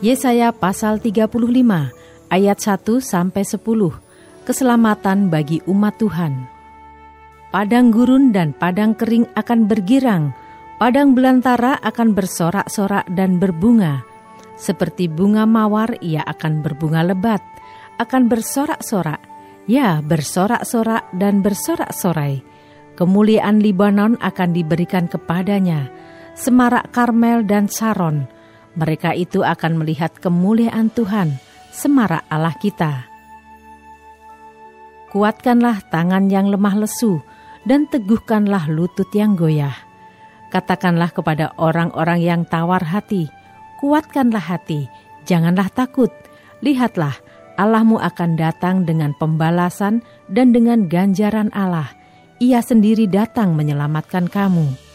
Yesaya pasal 35 ayat 1 sampai 10. Keselamatan bagi umat Tuhan. Padang gurun dan padang kering akan bergirang, padang belantara akan bersorak-sorak dan berbunga. Seperti bunga mawar ia akan berbunga lebat, akan bersorak-sorak, ya bersorak-sorak dan bersorak-sorai. Kemuliaan Libanon akan diberikan kepadanya, semarak Karmel dan Saron, mereka itu akan melihat kemuliaan Tuhan, semarak Allah kita. Kuatkanlah tangan yang lemah lesu, dan teguhkanlah lutut yang goyah. Katakanlah kepada orang-orang yang tawar hati, kuatkanlah hati, janganlah takut. Lihatlah, Allahmu akan datang dengan pembalasan dan dengan ganjaran Allah. Ia sendiri datang menyelamatkan kamu.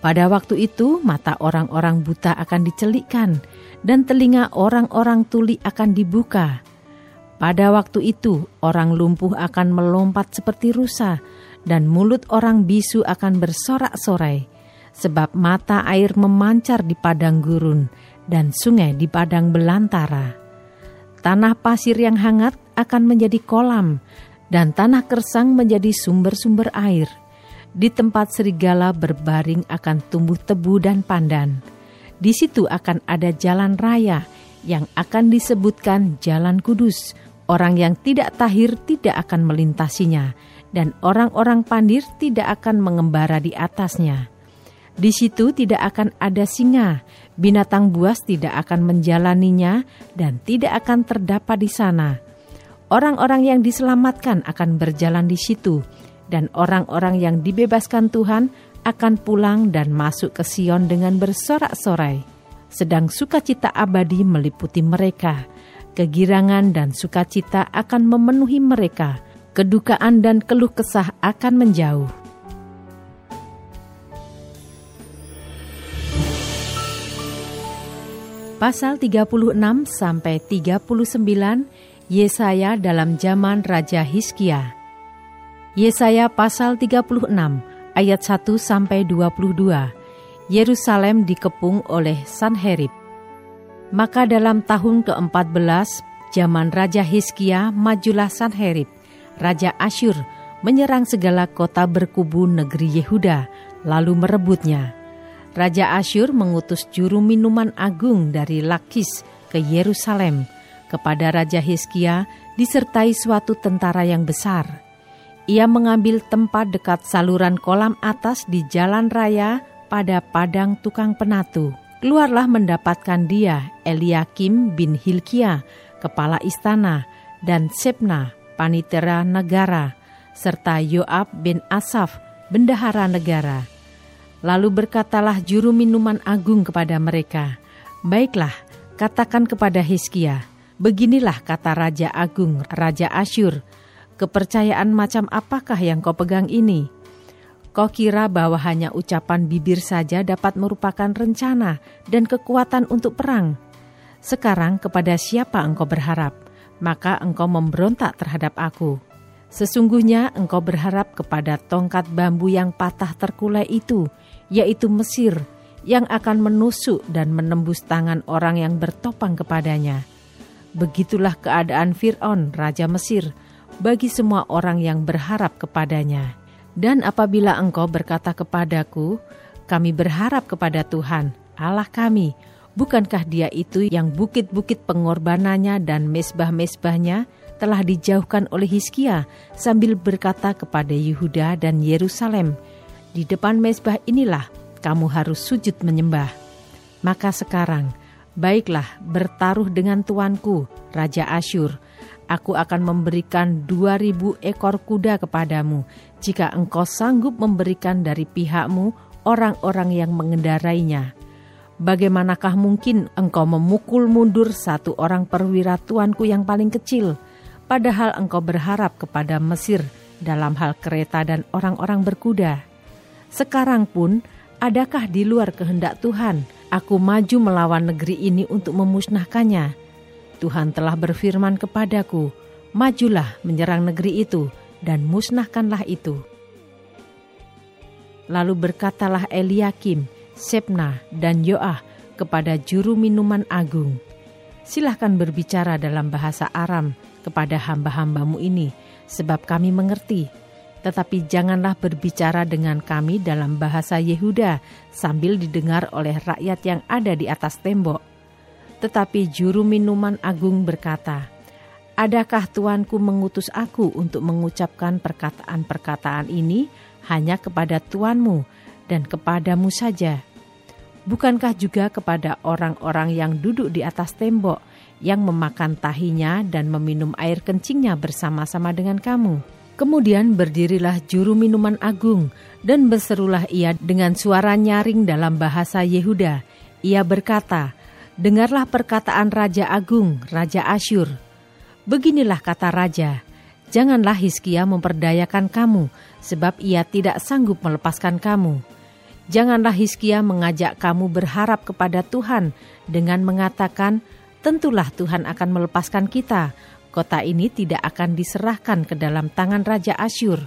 Pada waktu itu, mata orang-orang buta akan dicelikkan, dan telinga orang-orang tuli akan dibuka. Pada waktu itu, orang lumpuh akan melompat seperti rusa, dan mulut orang bisu akan bersorak-sorai, sebab mata air memancar di padang gurun, dan sungai di padang belantara. Tanah pasir yang hangat akan menjadi kolam, dan tanah kersang menjadi sumber-sumber air di tempat serigala berbaring akan tumbuh tebu dan pandan. Di situ akan ada jalan raya yang akan disebutkan Jalan Kudus. Orang yang tidak tahir tidak akan melintasinya, dan orang-orang pandir tidak akan mengembara di atasnya. Di situ tidak akan ada singa, binatang buas tidak akan menjalaninya, dan tidak akan terdapat di sana. Orang-orang yang diselamatkan akan berjalan di situ, dan orang-orang yang dibebaskan Tuhan akan pulang dan masuk ke Sion dengan bersorak-sorai. Sedang sukacita abadi meliputi mereka, kegirangan dan sukacita akan memenuhi mereka, kedukaan dan keluh kesah akan menjauh. Pasal 36 sampai 39 Yesaya dalam zaman Raja Hizkia. Yesaya pasal 36 ayat 1 sampai 22. Yerusalem dikepung oleh Sanherib. Maka dalam tahun ke-14 zaman Raja Hizkia majulah Sanherib, Raja Asyur, menyerang segala kota berkubu negeri Yehuda, lalu merebutnya. Raja Asyur mengutus juru minuman agung dari Lakis ke Yerusalem kepada Raja Hizkia disertai suatu tentara yang besar ia mengambil tempat dekat saluran kolam atas di jalan raya pada padang tukang penatu. Keluarlah mendapatkan dia Eliakim bin Hilkia, kepala istana, dan Sepna, panitera negara, serta Yoab bin Asaf, bendahara negara. Lalu berkatalah juru minuman agung kepada mereka, Baiklah, katakan kepada Hizkia, beginilah kata Raja Agung, Raja Asyur, Kepercayaan macam apakah yang kau pegang ini? Kau kira bahwa hanya ucapan bibir saja dapat merupakan rencana dan kekuatan untuk perang? Sekarang kepada siapa engkau berharap? Maka engkau memberontak terhadap aku. Sesungguhnya engkau berharap kepada tongkat bambu yang patah terkulai itu, yaitu Mesir, yang akan menusuk dan menembus tangan orang yang bertopang kepadanya. Begitulah keadaan Fir'aun, Raja Mesir, bagi semua orang yang berharap kepadanya. Dan apabila engkau berkata kepadaku, kami berharap kepada Tuhan, Allah kami, bukankah dia itu yang bukit-bukit pengorbanannya dan mesbah-mesbahnya telah dijauhkan oleh Hizkia sambil berkata kepada Yehuda dan Yerusalem, di depan mesbah inilah kamu harus sujud menyembah. Maka sekarang, baiklah bertaruh dengan tuanku, Raja Asyur, Aku akan memberikan dua ribu ekor kuda kepadamu jika engkau sanggup memberikan dari pihakmu orang-orang yang mengendarainya. Bagaimanakah mungkin engkau memukul mundur satu orang perwira tuanku yang paling kecil, padahal engkau berharap kepada Mesir dalam hal kereta dan orang-orang berkuda? Sekarang pun, adakah di luar kehendak Tuhan aku maju melawan negeri ini untuk memusnahkannya?' Tuhan telah berfirman kepadaku, Majulah menyerang negeri itu dan musnahkanlah itu. Lalu berkatalah Eliakim, Sepna, dan Yoah kepada juru minuman agung, Silahkan berbicara dalam bahasa Aram kepada hamba-hambamu ini, sebab kami mengerti. Tetapi janganlah berbicara dengan kami dalam bahasa Yehuda sambil didengar oleh rakyat yang ada di atas tembok tetapi juru minuman agung berkata, Adakah tuanku mengutus aku untuk mengucapkan perkataan-perkataan ini hanya kepada tuanmu dan kepadamu saja? Bukankah juga kepada orang-orang yang duduk di atas tembok yang memakan tahinya dan meminum air kencingnya bersama-sama dengan kamu? Kemudian berdirilah juru minuman agung dan berserulah ia dengan suara nyaring dalam bahasa Yehuda. Ia berkata, Dengarlah perkataan Raja Agung, Raja Asyur. Beginilah kata Raja, janganlah Hiskia memperdayakan kamu, sebab ia tidak sanggup melepaskan kamu. Janganlah Hiskia mengajak kamu berharap kepada Tuhan dengan mengatakan, tentulah Tuhan akan melepaskan kita, kota ini tidak akan diserahkan ke dalam tangan Raja Asyur.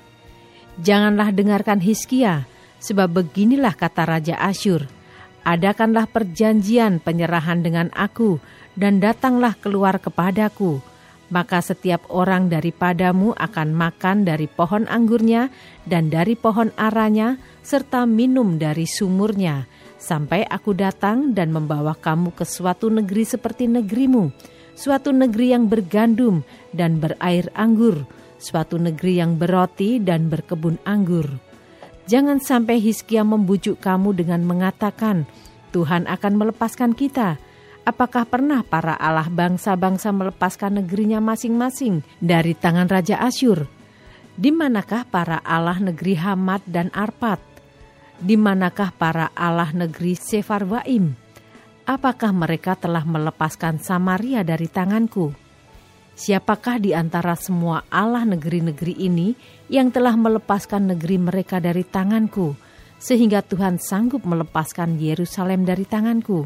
Janganlah dengarkan Hiskia, sebab beginilah kata Raja Asyur, adakanlah perjanjian penyerahan dengan aku, dan datanglah keluar kepadaku. Maka setiap orang daripadamu akan makan dari pohon anggurnya dan dari pohon aranya, serta minum dari sumurnya, sampai aku datang dan membawa kamu ke suatu negeri seperti negerimu, suatu negeri yang bergandum dan berair anggur, suatu negeri yang beroti dan berkebun anggur.' Jangan sampai Hizkia membujuk kamu dengan mengatakan, Tuhan akan melepaskan kita. Apakah pernah para Allah bangsa-bangsa melepaskan negerinya masing-masing dari tangan Raja Asyur? Di manakah para Allah negeri Hamad dan Arpad? Di manakah para Allah negeri Sefarwaim? Apakah mereka telah melepaskan Samaria dari tanganku?' Siapakah di antara semua Allah negeri-negeri ini yang telah melepaskan negeri mereka dari tanganku, sehingga Tuhan sanggup melepaskan Yerusalem dari tanganku?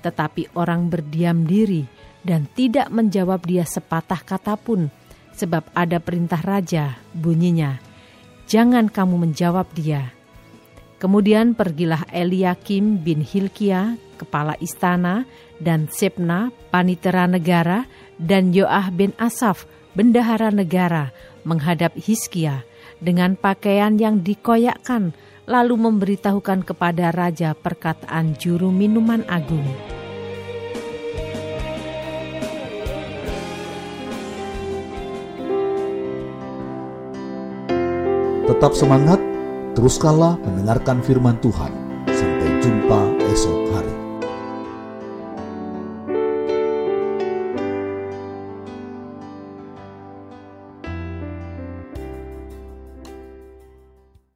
Tetapi orang berdiam diri dan tidak menjawab dia sepatah kata pun, sebab ada perintah raja, bunyinya, Jangan kamu menjawab dia. Kemudian pergilah Eliakim bin Hilkia, kepala istana, dan Sepna, panitera negara, dan Yoah bin Asaf, bendahara negara, menghadap Hiskia dengan pakaian yang dikoyakkan, lalu memberitahukan kepada raja perkataan juru minuman agung. Tetap semangat, teruskanlah mendengarkan firman Tuhan. Sampai jumpa